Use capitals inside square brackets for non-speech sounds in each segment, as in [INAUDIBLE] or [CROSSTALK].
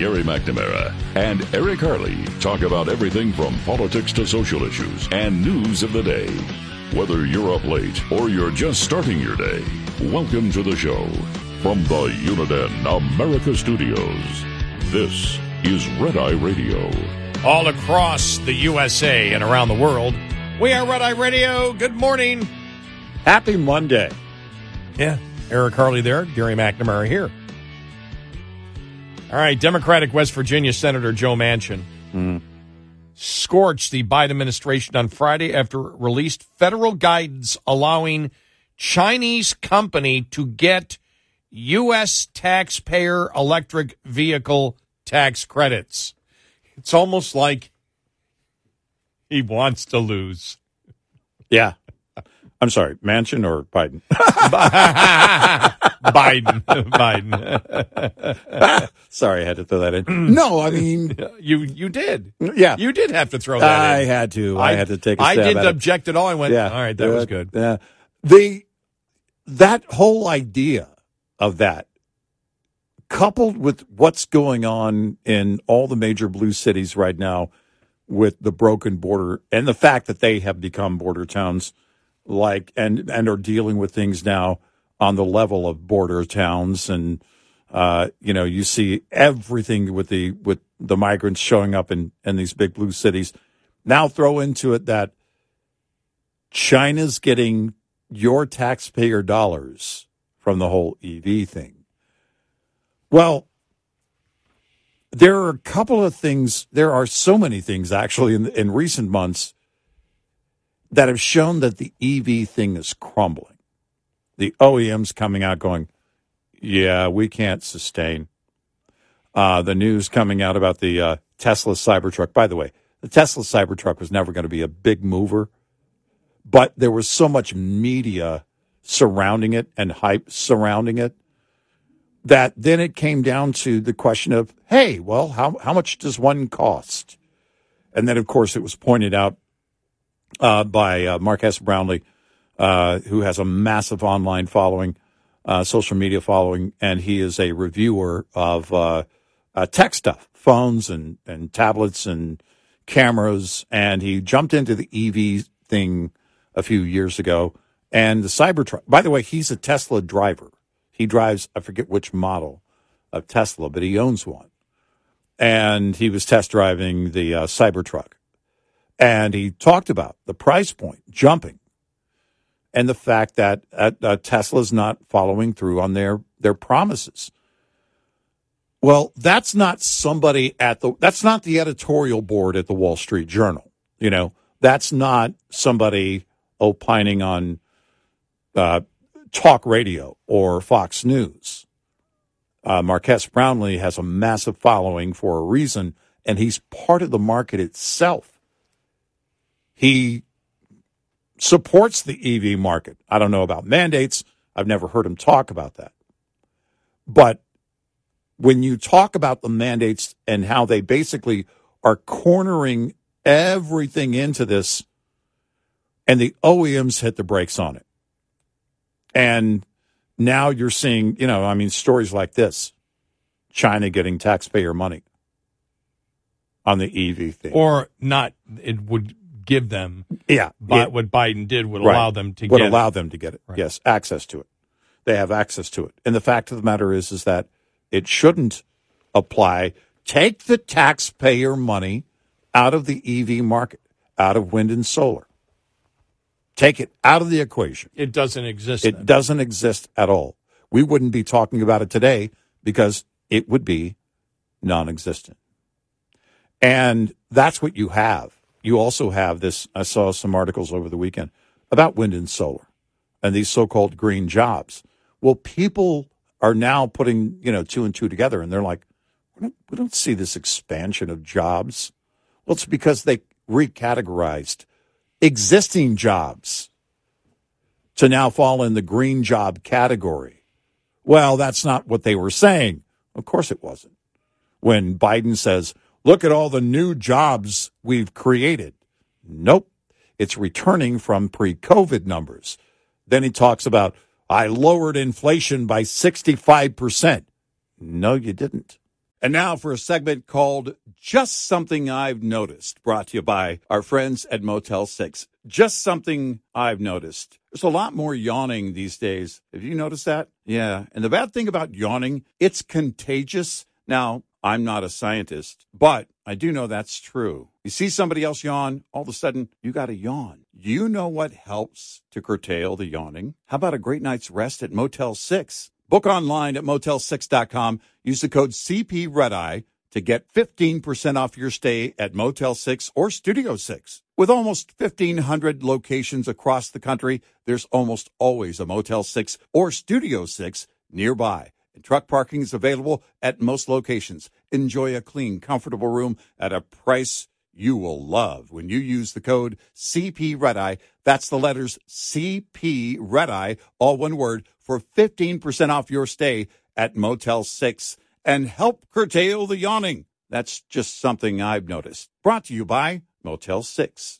Gary McNamara and Eric Harley talk about everything from politics to social issues and news of the day. Whether you're up late or you're just starting your day, welcome to the show. From the Uniden America Studios, this is Red Eye Radio. all across the USA and around the world. We are Red Eye Radio. Good morning. Happy Monday. Yeah, Eric Harley there, Gary McNamara here. All right, Democratic West Virginia Senator Joe Manchin scorched the Biden administration on Friday after it released federal guidance allowing Chinese company to get U.S. taxpayer electric vehicle tax credits. It's almost like he wants to lose. Yeah. I'm sorry, Manchin or Biden? [LAUGHS] [LAUGHS] Biden, Biden. [LAUGHS] sorry, I had to throw that in. [CLEARS THROAT] no, I mean, You you did. yeah. You did have to throw that in. I in. had to. I, had to take a I stab didn't at it. object at all. I went, Yeah. all right, that was Uh, good. Yeah. The, that whole idea of that, coupled with what's going on in all the major blue cities right now with the broken border and the fact that they have become border towns like and and are dealing with things now on the level of border towns and uh, you know you see everything with the with the migrants showing up in in these big blue cities now throw into it that China's getting your taxpayer dollars from the whole EV thing. Well, there are a couple of things, there are so many things actually in, in recent months that have shown that the EV thing is crumbling. The OEMs coming out going, yeah, we can't sustain. Uh, the news coming out about the uh, Tesla Cybertruck. By the way, the Tesla Cybertruck was never going to be a big mover but there was so much media surrounding it and hype surrounding it that then it came down to the question of, hey, well, how, how much does one cost? And then, of course, it was pointed out uh, by uh, Marques Brownlee, uh, who has a massive online following, uh, social media following, and he is a reviewer of uh, uh, tech stuff, phones and, and tablets and cameras. And he jumped into the EV thing a few years ago. And the Cybertruck, by the way, he's a Tesla driver. He drives, I forget which model of Tesla, but he owns one. And he was test driving the uh, Cybertruck. And he talked about the price point jumping and the fact that uh, uh, Tesla's not following through on their, their promises. Well, that's not somebody at the, that's not the editorial board at the Wall Street Journal. You know, that's not somebody opining on uh, talk radio or Fox News. Uh, Marques Brownlee has a massive following for a reason, and he's part of the market itself. He supports the EV market. I don't know about mandates. I've never heard him talk about that. But when you talk about the mandates and how they basically are cornering everything into this, and the OEMs hit the brakes on it. And now you're seeing, you know, I mean, stories like this China getting taxpayer money on the EV thing. Or not, it would give them, yeah. Bi- yeah. what Biden did would Right. allow them to would get allow it. them to get it. Right. Yes, access to it. They have access to it. And the fact of the matter is, is that it shouldn't apply. Take the taxpayer money out of the EV market, out of wind and solar. Take it out of the equation. It doesn't exist. It then. doesn't exist at all. We wouldn't be talking about it today because it would be non existent. And that's what you have you also have this. I saw some articles over the weekend about wind and solar and these so called green jobs. Well, people are now putting, you know, two and two together and they're like, we don't, we don't see this expansion of jobs. Well, it's because they recategorized existing jobs to now fall in the green job category. Well, that's not what they were saying. Of course it wasn't. When Biden says, look at all the new jobs we've created. Nope. It's returning from pre COVID numbers. Then he talks about, I lowered inflation by 65%. No, you didn't. And now for a segment called Just Something I've Noticed, brought to you by our friends at Motel 6. Just something I've noticed. There's a lot more yawning these days. Have you noticed that? Yeah. And the bad thing about yawning, it's contagious. Now, I'm not a scientist, but I do know that's true. You see somebody else yawn, all of a sudden you got to yawn. You know what helps to curtail the yawning? How about a great night's rest at Motel 6? Book online at motel6.com. Use the code CPREDEye to get 15% off your stay at Motel 6 or Studio 6. With almost 1,500 locations across the country, there's almost always a Motel 6 or Studio 6 nearby. And truck parking is available at most locations. Enjoy a clean, comfortable room at a price you will love when you use the code CP Red Eye. That's the letters CP Red Eye, all one word, for 15% off your stay at Motel 6 and help curtail the yawning. That's just something I've noticed. Brought to you by Motel 6.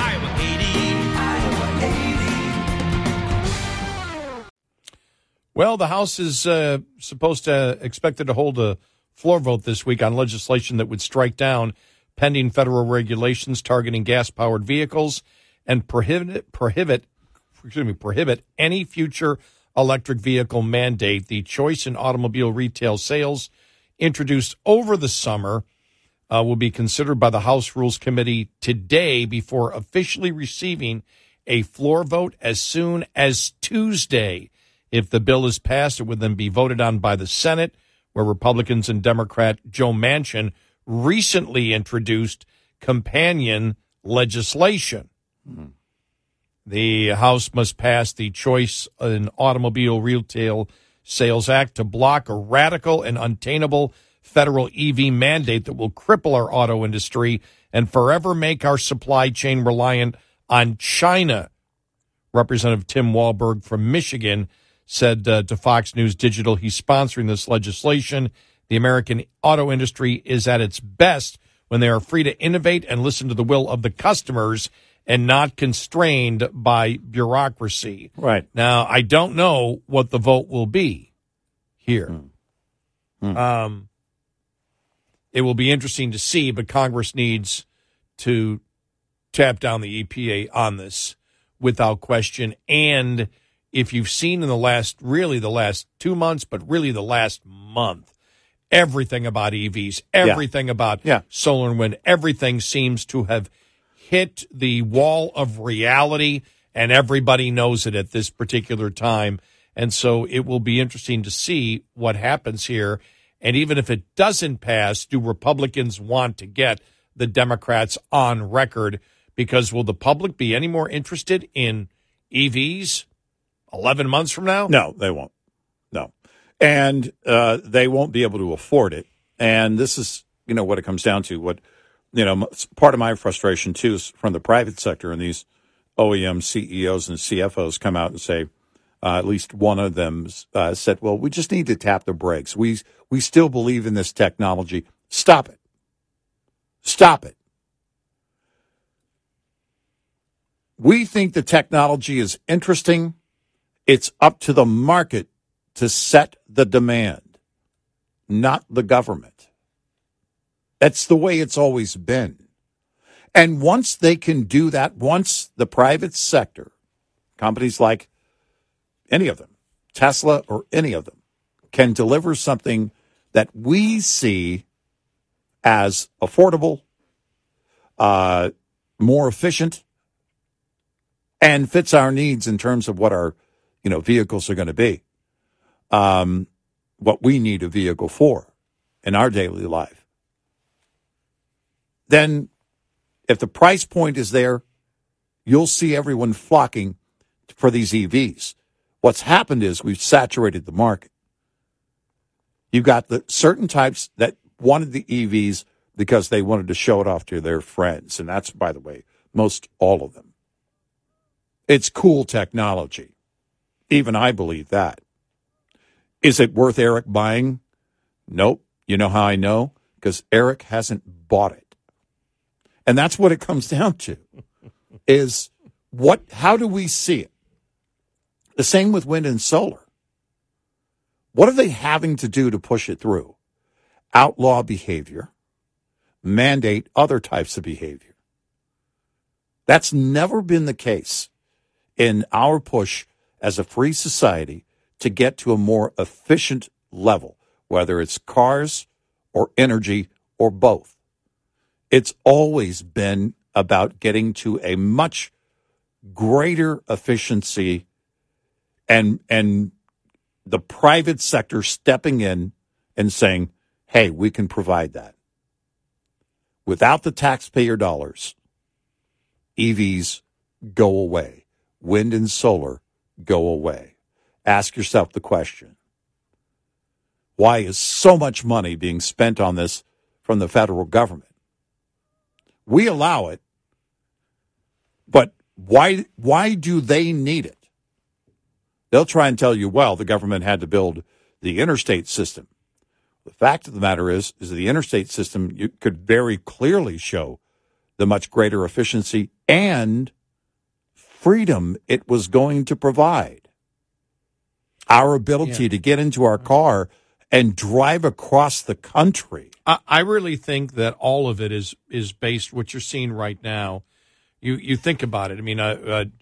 Well, the House is uh, supposed to expected to hold a floor vote this week on legislation that would strike down pending federal regulations targeting gas-powered vehicles and prohibit prohibit excuse me prohibit any future electric vehicle mandate. The choice in automobile retail sales introduced over the summer uh, will be considered by the House Rules Committee today before officially receiving a floor vote as soon as Tuesday. If the bill is passed, it would then be voted on by the Senate, where Republicans and Democrat Joe Manchin recently introduced companion legislation. The House must pass the Choice in Automobile Retail Sales Act to block a radical and untainable federal EV mandate that will cripple our auto industry and forever make our supply chain reliant on China. Representative Tim Walberg from Michigan said uh, to Fox News Digital he's sponsoring this legislation. The American auto industry is at its best when they are free to innovate and listen to the will of the customers and not constrained by bureaucracy. Right. Now, I don't know what the vote will be here. Um, it will be interesting to see, but Congress needs to tap down the EPA on this without question. And if you've seen in the last, really the last two months, but really the last month, everything about EVs, everything about Yeah. solar and wind, everything seems to have hit the wall of reality, and everybody knows it at this particular time. And so it will be interesting to see what happens here. And even if it doesn't pass, do Republicans want to get the Democrats on record? Because will the public be any more interested in EVs 11 months from now? No, they won't. No. And uh, they won't be able to afford it. And this is, you know, what it comes down to. What, you know, part of my frustration, too, is from the private sector and these OEM CEOs and CFOs come out and say, uh, at least one of them uh, said, "Well, we just need to tap the brakes. We we still believe in this technology. Stop it. Stop it. We think the technology is interesting. It's up to the market to set the demand, not the government. That's the way it's always been. And once they can do that, once the private sector, companies like any of them, Tesla or any of them, can deliver something that we see as affordable, uh, more efficient, and fits our needs in terms of what our, you know, vehicles are going to be. Um, what we need a vehicle for in our daily life. Then, if the price point is there, you'll see everyone flocking for these EVs. What's happened is we've saturated the market. You've got the certain types that wanted the EVs because they wanted to show it off to their friends. And that's, by the way, most all of them. It's cool technology. Even I believe that. Is it worth Eric buying? Nope. You know how I know? Because Eric hasn't bought it. And that's what it comes [LAUGHS] down to. Is what how do we see it? The same with wind and solar. What are they having to do to push it through? Outlaw behavior, mandate other types of behavior. That's never been the case in our push as a free society to get to a more efficient level, whether it's cars or energy or both. It's always been about getting to a much greater efficiency and and the private sector stepping in and saying, "Hey, we can provide that." Without the taxpayer dollars, EVs go away. Wind and solar go away. Ask yourself the question. Why is so much money being spent on this from the federal government? We allow it, but why why do they need it? They'll try and tell you, well, the government had to build the interstate system. The fact of the matter is, is the interstate system you could very clearly show the much greater efficiency and freedom it was going to provide. Our ability Yeah. to get into our car and drive across the country. I, I really think that all of it is is based what you're seeing right now. You you think about it. I mean, uh,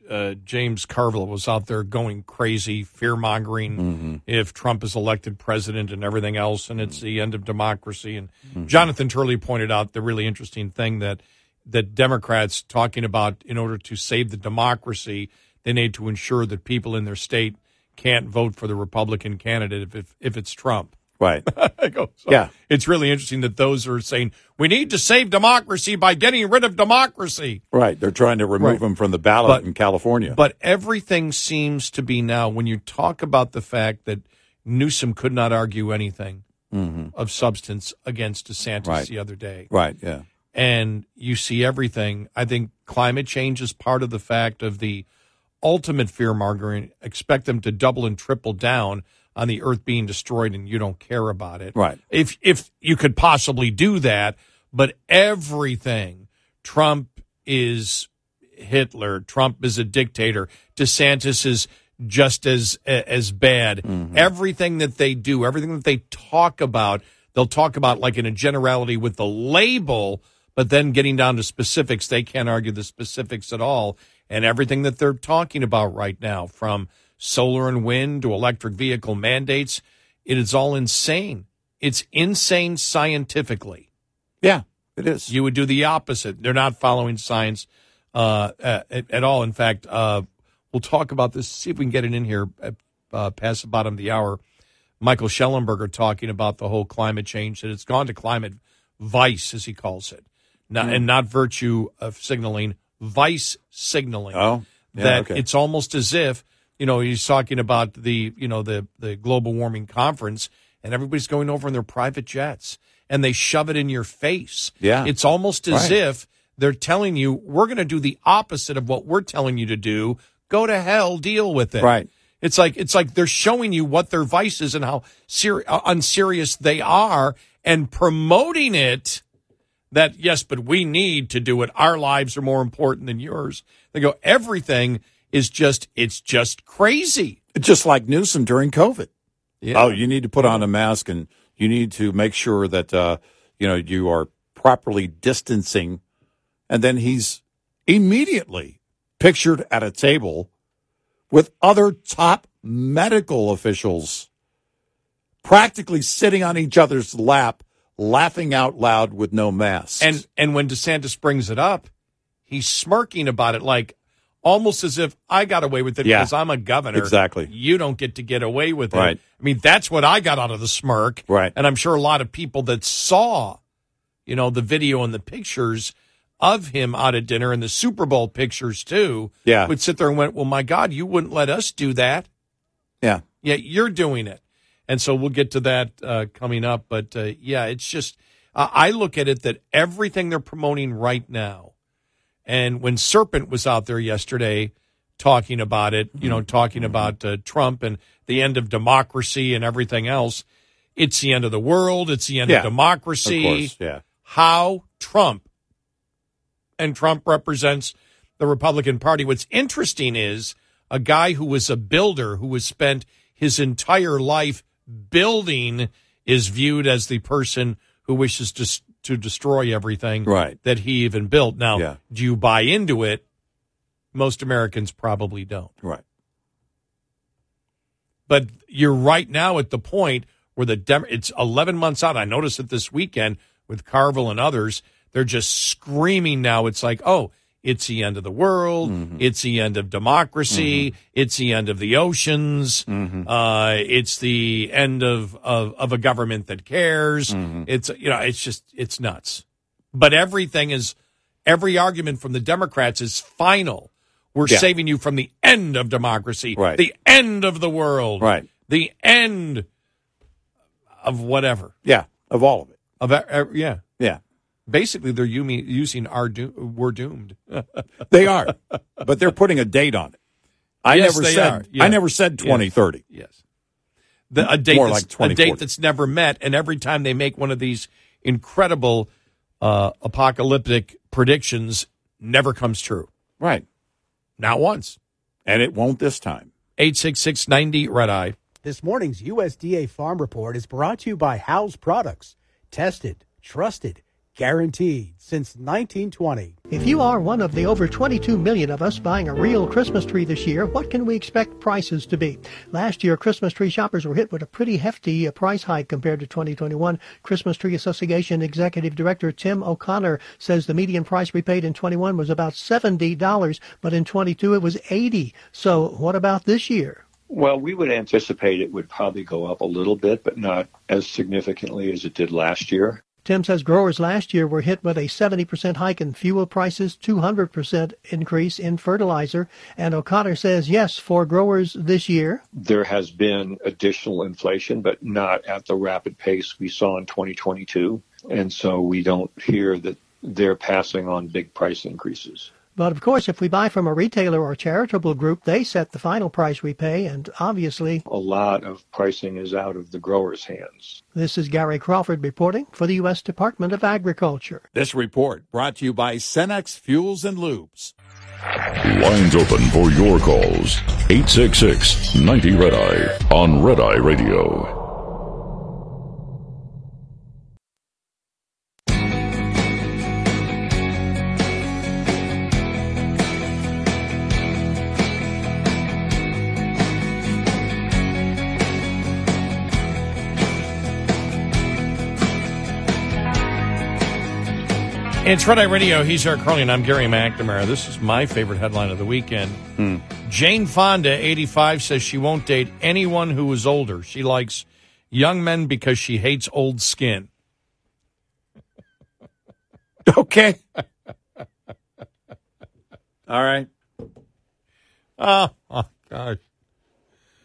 uh, uh, James Carville was out there going crazy, fear mongering if Trump is elected president and everything else, and it's the end of democracy. And Jonathan Turley pointed out the really interesting thing that that Democrats talking about in order to save the democracy, they need to ensure that people in their state can't vote for the Republican candidate if if, if it's Trump. Right. [LAUGHS] So Yeah. It's really interesting that those are saying we need to save democracy by getting rid of democracy. right. They're trying to remove Right. them from the ballot But- in California. But everything seems to be now when you talk about the fact that Newsom could not argue anything mm-hmm. of substance against DeSantis Right. the other day. right. Yeah. And you see everything. I think climate change is part of the fact of the ultimate fear mongering. Expect them to double and triple down on the earth being destroyed and you don't care about it. Right. If if you could possibly do that, but everything Trump is Hitler, Trump is a dictator, DeSantis is just as as bad. Mm-hmm. Everything that they do, everything that they talk about, they'll talk about like in a generality with the label, but then getting down to specifics, they can't argue the specifics at all. And everything that they're talking about right now, from solar and wind to electric vehicle mandates, it is all insane. It's insane scientifically. Yeah. It is. You would do the opposite. They're not following science uh, at, at all. In fact, uh, we'll talk about this. See if we can get it in here uh, uh, past the bottom of the hour. Michael Shellenberger talking about the whole climate change that it's gone to climate vice, as he calls it, not, and not virtue of signaling, vice signaling. Oh, yeah, that okay. it's almost as if you know he's talking about the you know the the global warming conference, and everybody's going over in their private jets, and they shove it in your face. Yeah. it's almost as Right. if they're telling you we're going to do the opposite of what we're telling you to do. Go to hell, deal with it. Right. It's like it's like they're showing you what their vice is and how ser- uh, unserious they are, and promoting it. That yes, but we need to do it. Our lives are more important than yours. They go everything is just it's just crazy. Just like Newsom during COVID. Yeah. Oh, you need to put on a mask and you need to make sure that uh, you know you are properly distancing. And then he's immediately pictured at a table with other top medical officials, practically sitting on each other's lap, laughing out loud with no mask. And and when DeSantis brings it up, he's smirking about it like almost as if I got away with it Yeah. because I'm a governor. Exactly. You don't get to get away with it. Right. I mean, that's what I got out of the smirk. Right. And I'm sure a lot of people that saw, you know, the video and the pictures of him out at dinner and the Super Bowl pictures too, Yeah. would sit there and went, Well, my God, you wouldn't let us do that. yeah, Yeah, you're doing it. And so we'll get to that uh, coming up. But uh, yeah, it's just, uh, I look at it that everything they're promoting right now, and when Serpent was out there yesterday talking about it, you know, talking about uh, Trump and the end of democracy and everything else, it's the end of the world, it's the end Yeah, of democracy. of course, yeah. How Trump and Trump represents the Republican Party. What's interesting is a guy who was a builder who has spent his entire life building is viewed as the person who wishes to to destroy everything Right. that he even built. Now, Yeah. do you buy into it? Most Americans probably don't. right. But you're right now at the point where the Dem- it's 11 months out. I noticed it this weekend with Carville and others. They're just screaming now. It's like, oh, it's the end of the world. Mm-hmm. It's the end of democracy. Mm-hmm. It's the end of the oceans. Mm-hmm. Uh, it's the end of, of, of a government that cares. It's, you know, it's just, it's nuts. But everything is, every argument from the Democrats is final. We're Yeah. saving you from the end of democracy, Right. the end of the world, Right. the end of whatever. Yeah, of all of it. Of yeah, Yeah, basically they're umi- using our do- we're doomed. [LAUGHS] they are, but they're putting a date on it. I Yes, never they said. are. Yeah. I never said twenty thirty. yes, the, a date More that's, like a date that's never met, and every time they make one of these incredible uh, apocalyptic predictions, never comes true. Right, Not once. and it won't this time. Eight six six ninety red eye. This morning's USDA Farm Report is brought to you by House Products. Tested, trusted, guaranteed since 1920. If you are one of the over 22 million of us buying a real Christmas tree this year, what can we expect prices to be? Last year, Christmas tree shoppers were hit with a pretty hefty uh, price hike compared to 2021. Christmas Tree Association Executive Director Tim O'Connor says the median price we paid in 21 was about $70, but in 22 it was 80. So what about this year? Well, we would anticipate it would probably go up a little bit, but not as significantly as it did last year. Tim says growers last year were hit with a 70% hike in fuel prices, 200% increase in fertilizer. And O'Connor says, yes, for growers this year, There has been additional inflation, but not at the rapid pace we saw in 2022. And so we don't hear that they're passing on big price increases. But of course, if we buy from a retailer or charitable group, they set the final price we pay. And obviously, A lot of pricing is out of the growers' hands. this is Gary Crawford reporting for the U.S. Department of Agriculture. This report brought to you by Cenex Fuels and Lubes. Lines open for your calls. 866 90 Red Eye on Red Eye Radio. It's Red Eye Radio. He's Eric Harley, and I'm Gary McNamara. This is my favorite headline of the weekend. Hmm. Jane Fonda, 85, says she won't date anyone who is older. She likes young men because she hates old skin. [LAUGHS] Okay. [LAUGHS] All right. Oh, oh gosh.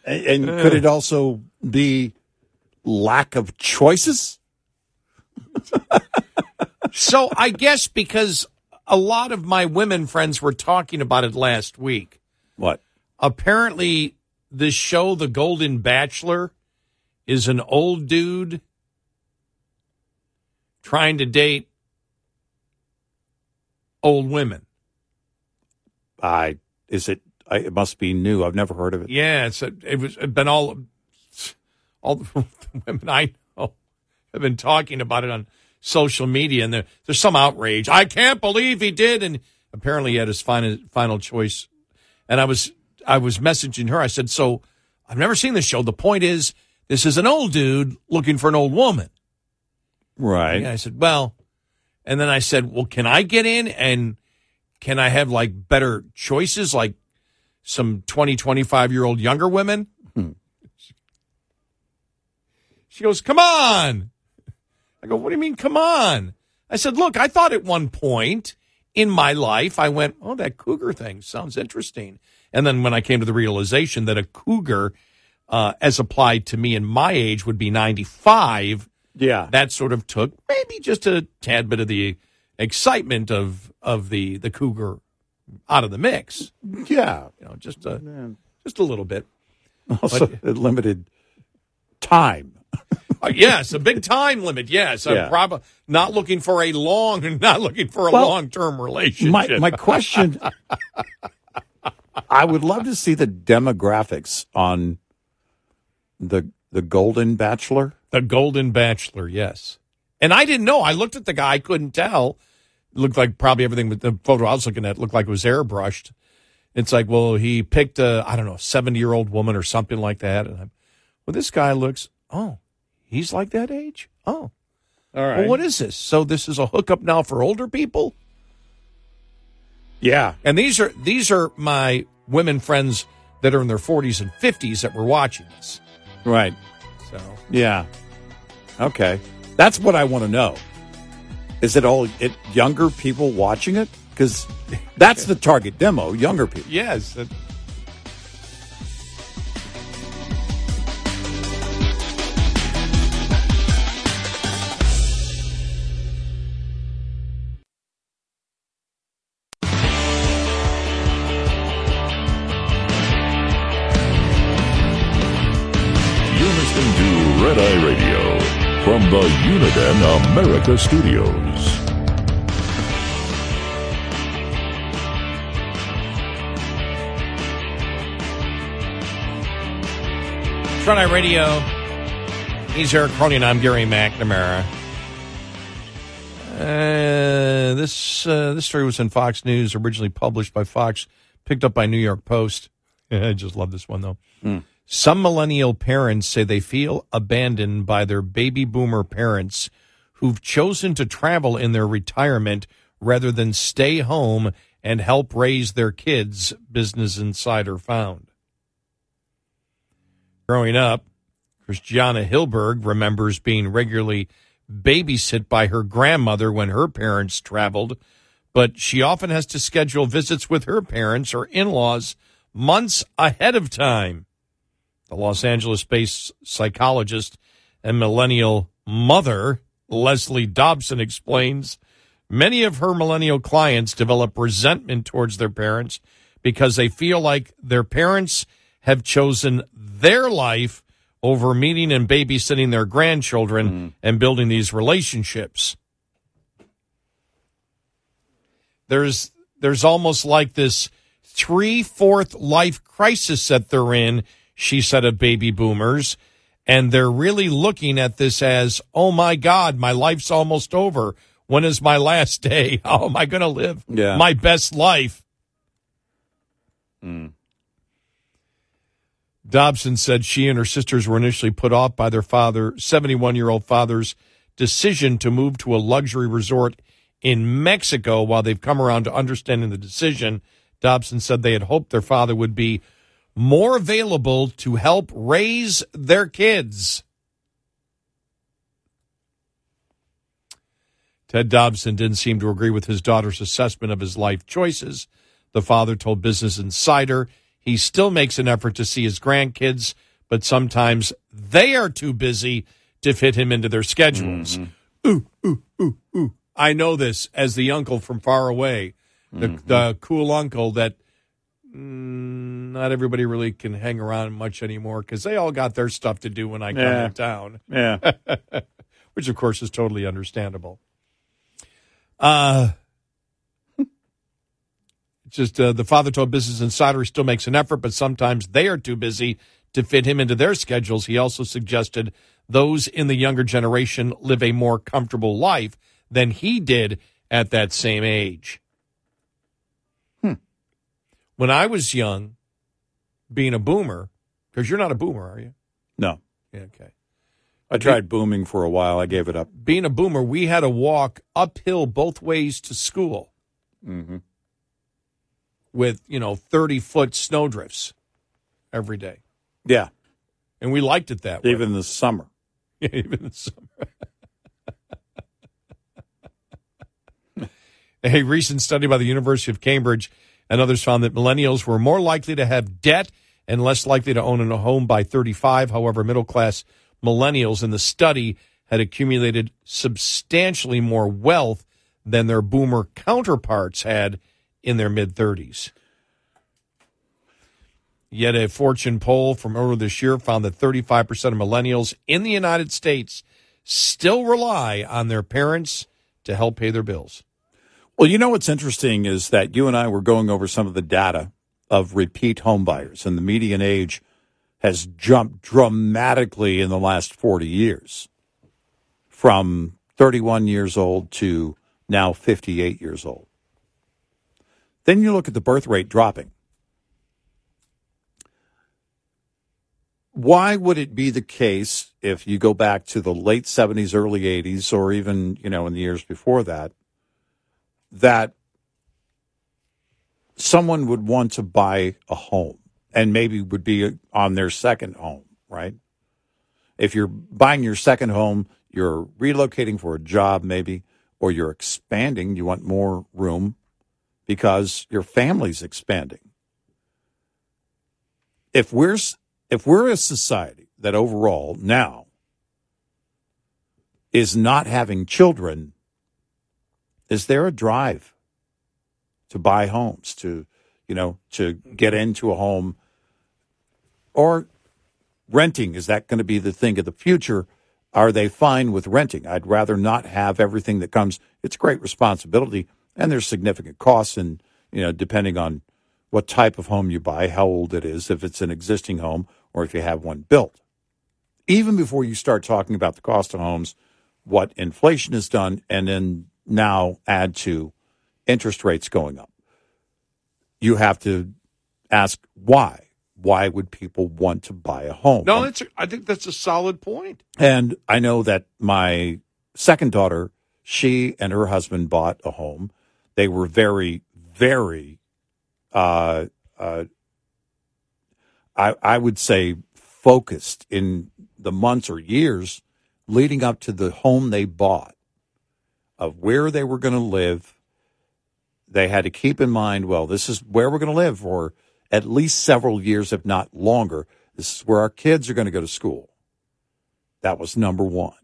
And, and could it also be lack of choices? [LAUGHS] [LAUGHS] So I guess because a lot of my women friends were talking about it last week. What? Apparently, this show, The Golden Bachelor, is an old dude trying to date old women. I is it? I, it must be new. I've never heard of it. Yeah, it's a, it was it's been all all the [LAUGHS] women I know have been talking about it on social media, and there, there's some outrage. I can't believe he did, and apparently he had his final final choice. And I was I was messaging her. I said, "So I've never seen this show. The point is, this is an old dude looking for an old woman." Right. Yeah, I said, "Well," and then I said, "Well, can I get in and can I have like better choices, like some 20, 25 year old younger women?" Hmm. She goes, "Come on." I go, "What do you mean, come on?" I said, "Look, I thought at one point in my life, I went, oh, that cougar thing sounds interesting." And then when I came to the realization that a cougar, uh, as applied to me in my age, would be ninety-five Yeah. that sort of took maybe just a tad bit of the excitement of of the the cougar out of the mix. yeah. You know, just a just a little bit. Also, a limited time. Uh, yes, a big time limit. Yes, I'm probably not looking for a long, [LAUGHS] not looking for a Well, long term relationship. My my question. I would love to see the demographics on the the Golden Bachelor. the Golden Bachelor. Yes, and I didn't know. I looked at the guy, I couldn't tell. It looked like probably everything with the photo I was looking at looked like it was airbrushed. It's like, well, he picked a I don't know seventy year old woman or something like that, and I'm, well, this guy looks. Oh, he's like that age. Oh, All right. Well, what is this? So this is a hookup now for older people. Yeah. And these are these are my women friends that are in their 40s and 50s that were watching this. Right. So Yeah. Okay. That's what I want to know. Is it all it younger people watching it? Because that's the target demo, younger people. yes, America Studios. Front Eye Radio. He's Eric Cronin. I'm Gary McNamara. Uh, this uh, this story was in Fox News, originally published by Fox, picked up by New York Post. [LAUGHS] I just love this one though. Some millennial parents say they feel abandoned by their baby boomer parents who've chosen to travel in their retirement rather than stay home and help raise their kids, Business Insider found. Growing up, Christiana Hilberg remembers being regularly babysit by her grandmother when her parents traveled, but she often has to schedule visits with her parents or in laws months ahead of time. The Los Angeles based psychologist and millennial mother, Leslie Dobson, explains many of her millennial clients develop resentment towards their parents because they feel like their parents have chosen their life over meeting and babysitting their grandchildren hmm. and building these relationships. There's there's almost like this three fourth life crisis that they're in, she said of baby boomers. And they're really looking at this as, oh my God, my life's almost over. When is my last day? [LAUGHS] How am I going to live Yeah. my best life? Mm. Dobson said she and her sisters were initially put off by their father, 71 year old father's decision to move to a luxury resort in Mexico. While they've come around to understanding the decision, Dobson said they had hoped their father would be more available to help raise their kids. Ted Dobson didn't seem to agree with his daughter's assessment of his life choices. The father told Business Insider he still makes an effort to see his grandkids, but sometimes they are too busy to fit him into their schedules. Mm-hmm. Ooh, ooh, ooh, ooh. I know this as the uncle from far away, the, mm-hmm. the cool uncle that not everybody really can hang around much anymore because they all got their stuff to do when I come Yeah. town. Yeah. [LAUGHS] which of course is totally understandable. Uh, [LAUGHS] just uh, the father told Business Insider he still makes an effort, but sometimes they are too busy to fit him into their schedules. He also suggested those in the younger generation live a more comfortable life than he did at that same age. When I was young, being a boomer, because you're not a boomer, are you? No. Yeah, okay. I tried booming for a while. I gave it up. being a boomer, we had to walk uphill both ways to school Mm-hmm. with, you know, 30 foot snowdrifts every day. Yeah. And we liked it that way. Even in the summer. [LAUGHS] Even in the summer. [LAUGHS] a recent study by the University of Cambridge and others found that millennials were more likely to have debt and less likely to own a home by 35. However, middle class millennials in the study had accumulated substantially more wealth than their boomer counterparts had in their mid 30s. Yet a Fortune poll from earlier this year found that 35% of millennials in the United States still rely on their parents to help pay their bills. Well, you know what's interesting is that you and I were going over some of the data of repeat home buyers, and the median age has jumped dramatically in the last 40 years from 31 years old to now 58 years old. Then you look at the birth rate dropping. Why would it be the case if you go back to the late 70s, early 80s, or even, you know, in the years before that, that someone would want to buy a home and maybe would be on their second home, right? If you're buying your second home, you're relocating for a job, maybe, or you're expanding, you want more room because your family's expanding. If we're if we're a society that overall now is not having children, is there a drive to buy homes to you know to get into a home? Or renting is that going to be the thing of the future? Are they fine with renting? I'd rather not have everything that comes. It's great responsibility and there's significant costs and you know depending on what type of home you buy how old it is if it's an existing home or if you have one built. Even before you start talking about the cost of homes what inflation has done and then now add to interest rates going up you have to ask why why would people want to buy a home No, that's I think that's a solid point. and I know that my second daughter, she and her husband bought a home. They were very, very, uh, uh, I, I would say, focused in the months or years leading up to the home they bought of where they were going to live. They had to keep in mind, well, this is where we're going to live for at least several years, if not longer. This is where our kids are going to go to school. That was number one.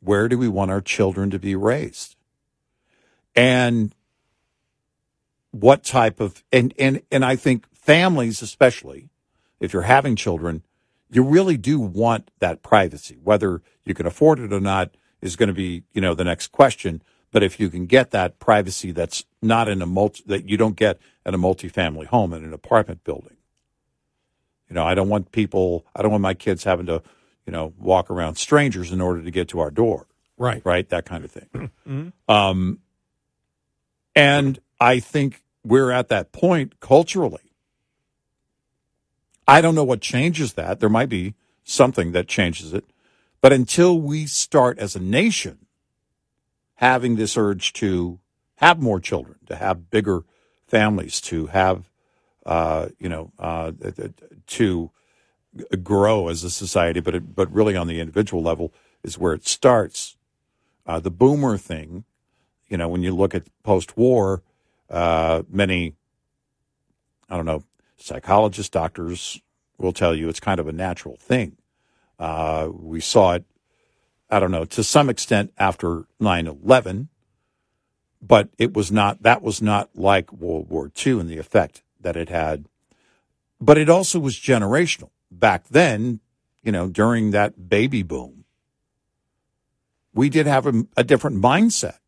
Where do we want our children to be raised? And what type of and and and I think families especially if you're having children you really do want that privacy whether you can afford it or not is going to be you know the next question but if you can get that privacy that's not in a multi that you don't get in a multifamily home in an apartment building you know I don't want people I don't want my kids having to you know walk around strangers in order to get to our door Right. right that kind of thing [CLEARS THROAT] um, and I think we're at that point culturally. I don't know what changes that. There might be something that changes it. But until we start as a nation having this urge to have more children, to have bigger families, to have, uh, you know, uh, to grow as a society, but it, but really on the individual level is where it starts. Uh, the boomer thing, you know, when you look at post-war, uh, many, I don't know, psychologists, doctors will tell you it's kind of a natural thing. Uh, we saw it, I don't know, to some extent after 9 11, but it was not, that was not like World War II and the effect that it had. But it also was generational. Back then, you know, during that baby boom, we did have a, a different mindset.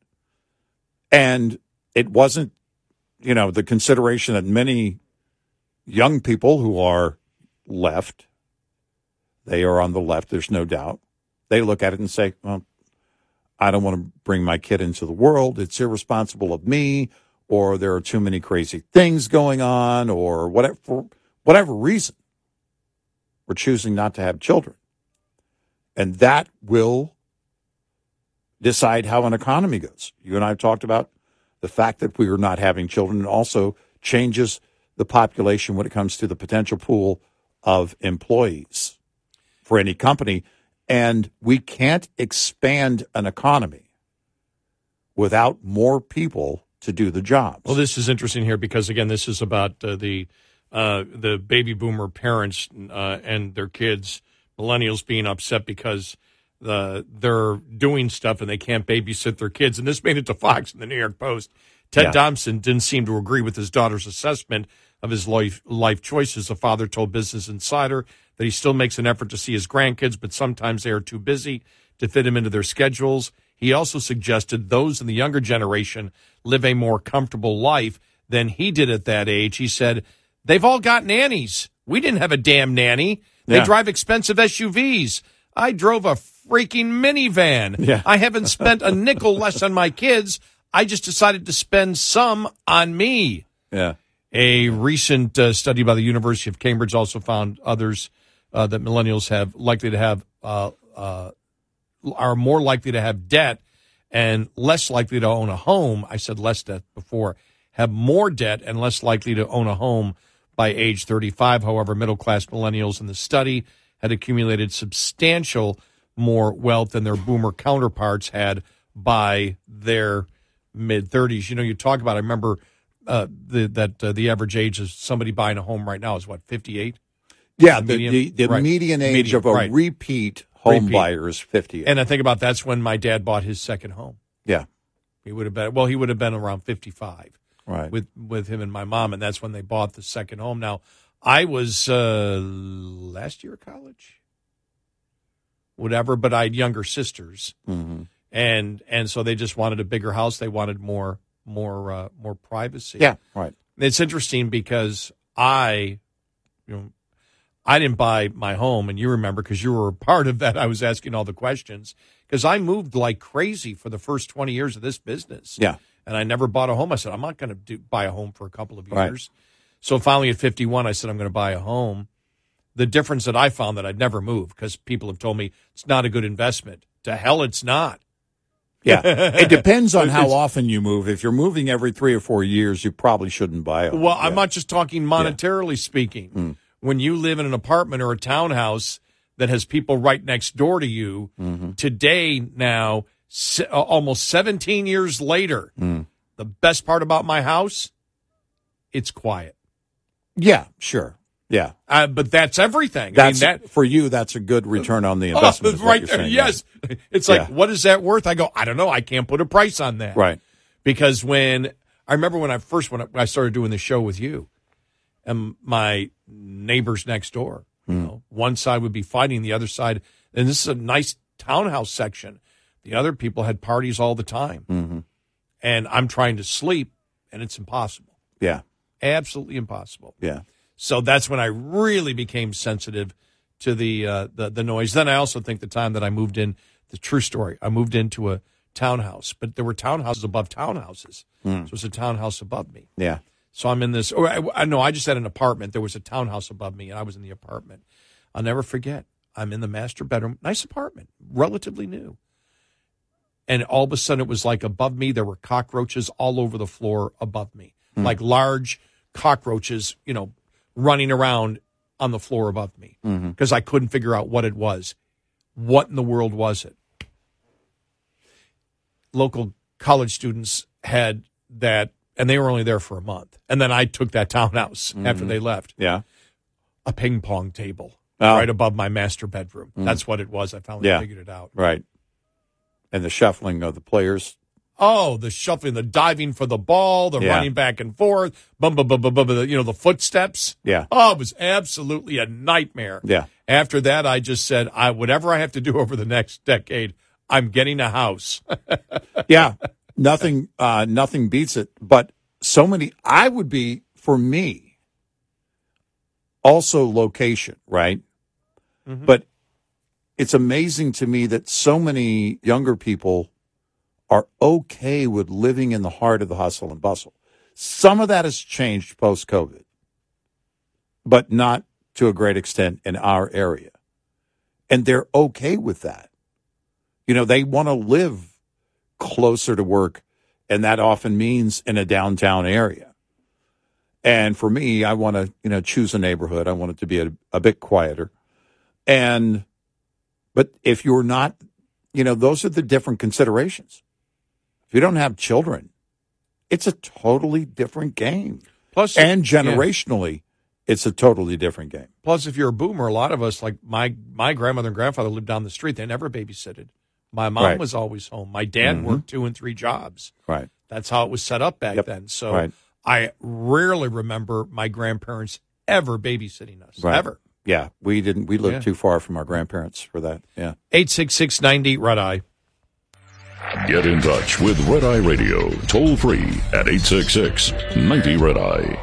And it wasn't, you know, the consideration that many young people who are left, they are on the left, there's no doubt. They look at it and say, well, I don't want to bring my kid into the world. It's irresponsible of me, or there are too many crazy things going on, or whatever, for whatever reason. We're choosing not to have children. And that will decide how an economy goes. You and I have talked about the fact that we are not having children and also changes the population when it comes to the potential pool of employees for any company. And we can't expand an economy without more people to do the jobs. Well, this is interesting here because again, this is about uh, the uh, the baby boomer parents uh, and their kids, millennials, being upset because the they're doing stuff and they can't babysit their kids. And this made it to Fox and the New York Post. Ted Yeah. Thompson didn't seem to agree with his daughter's assessment of his life life choices. The father told Business Insider that he still makes an effort to see his grandkids, but sometimes they are too busy to fit him into their schedules. He also suggested those in the younger generation live a more comfortable life than he did at that age. He said, They've all got nannies. We didn't have a damn nanny. They Yeah. drive expensive SUVs. I drove a freaking minivan. Yeah. I haven't spent a nickel less on my kids. I just decided to spend some on me. yeah. A recent uh, study by the University of Cambridge also found others uh, that millennials have likely to have uh, uh, are more likely to have debt and less likely to own a home. I said less debt before. Have more debt and less likely to own a home by age 35. However, middle class millennials in the study had accumulated substantial more wealth than their boomer counterparts had by their mid 30s. You know, you talk about. I remember uh, the, that uh, the average age of somebody buying a home right now is what 58. Yeah, The the, median- the, the right. median age Median, of a right. repeat home Repeat. buyer is 50. And I think about that's when my dad bought his second home. yeah, He would have been well. He would have been around 55 right. with with him and my mom, and that's when they bought the second home. Now, I was uh, last year of college, whatever, but I had younger sisters, hmm and and so they just wanted a bigger house. They wanted more more uh, more privacy. Yeah, right. It's interesting because I, you know, I didn't buy my home, and you remember because you were a part of that. I was asking all the questions because I moved like crazy for the first twenty years of this business. Yeah. and I never bought a home. I said I'm not going to buy a home for a couple of Right. years. So finally, at 51, I said I'm going to buy a home. The difference that I found that I'd never move because people have told me it's not a good investment. To hell, it's not. Yeah. it depends [LAUGHS] on how often you move. If you're moving every three or four years, you probably shouldn't buy a home. Well, I'm not just talking monetarily speaking. Mm. When you live in an apartment or a townhouse that has people right next door to you, today now, se- uh, almost 17 years later, the best part about my house, it's quiet. Yeah, sure. Yeah. Uh, but that's everything. That's I mean, that, for you. That's a good return on the Oh, investment. [LAUGHS] what right there. saying, Yes. It's like, Yeah. what is that worth? I go, I don't know. I can't put a price on that. Right. because when I remember when I first when I started doing the show with you, and my neighbors next door, you know, one side would be fighting, the other side, and this is a nice townhouse section. The other people had parties all the time, Mm-hmm. and I'm trying to sleep, and it's impossible, Yeah. absolutely impossible. Yeah. So that's when I really became sensitive to the uh, the, the noise. Then I also think the time that I moved in, the true story, I moved into a townhouse, but there were townhouses above townhouses. So it was a townhouse above me. Yeah. So I'm in this. Or I, I know I just had an apartment. There was a townhouse above me, and I was in the apartment. I'll never forget. I'm in the master bedroom, nice apartment, relatively new. And all of a sudden, it was like above me, there were cockroaches all over the floor above me, hmm. like large cockroaches, you know, running around on the floor above me mm-hmm. because I couldn't figure out what it was. What in the world was it? Local college students had that, and they were only there for a month. And then I took that townhouse [LAUGHS] after mm-hmm. they left Yeah. a ping pong table Oh. right above my master bedroom. Mm. That's what it was. I finally Yeah. figured it out. Right. And the shuffling of the players Oh, the shuffling, the diving for the ball, the Yeah. running back and forth, bum, bum, bum, bum, bum, you know, the footsteps. Yeah. Oh, it was absolutely a nightmare. Yeah. After that, I just said, I whatever I have to do [LAUGHS] over the next decade, I'm getting a house. [LAUGHS] yeah, nothing, uh, nothing beats it. But so many, I would be for me. Also, location, right? But it's amazing to me that so many younger people are okay with living in the heart of the hustle and bustle. Some of that has changed post COVID, but not to a great extent in our area. And they're okay with that. You know, they want to live closer to work, and that often means in a downtown area. And for me, I want to, you know, choose a neighborhood. I want it to be a, a bit quieter. And, but if you're not, you know, those are the different considerations. If you don't have children, it's a totally different game. Plus, And yeah. generationally, it's a totally different game. Plus, if you're a boomer, a lot of us, like my my grandmother and grandfather, lived down the street. They never babysitted. My mom Right. was always home. My dad Mhm. worked two and three jobs. Right. That's how it was set up back Yep. then. So Right. I rarely remember my grandparents ever babysitting us. Right. Ever. Yeah. We didn't, we lived Yeah. too far from our grandparents for that. Yeah. 866 90 Red Eye. Get in touch with Red Eye Radio, toll free at 866 90 Red Eye.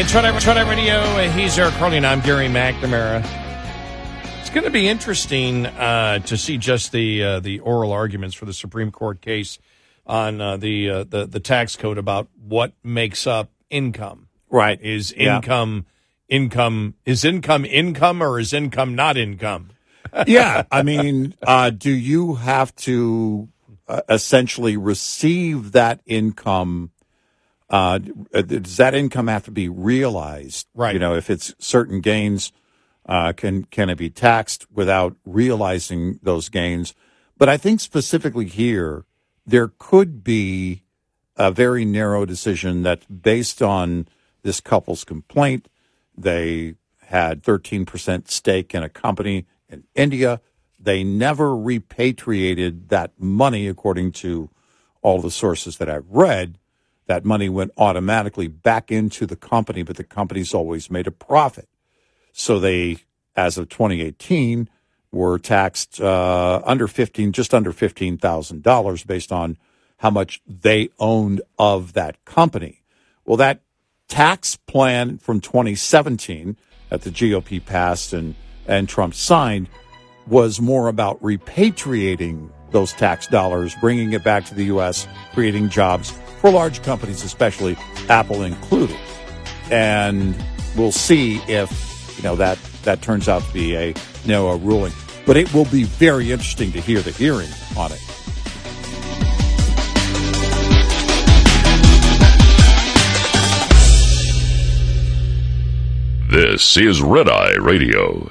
It's Red Eye, Radio. Uh, He's Eric Harley, and I'm Gary McNamara. It's going to be interesting uh, to see just the uh, the oral arguments for the Supreme Court case on uh, the, uh, the the tax code about what makes up income. Right. Is Yeah. income income is income income or is income not income? [LAUGHS] yeah, I mean, uh, do you have to uh, essentially receive that income? Uh, does that income have to be realized? Right. You know, if it's certain gains, uh, can can it be taxed without realizing those gains? But I think specifically here, there could be a very narrow decision that, based on this couple's complaint. They had 13% stake in a company in India. They never repatriated that money, according to all the sources that I've read. That money went automatically back into the company, but the company's always made a profit. So they, as of 2018, were taxed uh, under 15, just under $15,000 based on how much they owned of that company. Well, that tax plan from 2017 that the GOP passed and, and Trump signed was more about repatriating those tax dollars, bringing it back to the U.S., creating jobs for large companies, especially Apple included. And we'll see if you know that that turns out to be a you know a ruling. But it will be very interesting to hear the hearing on it. This is Red Eye Radio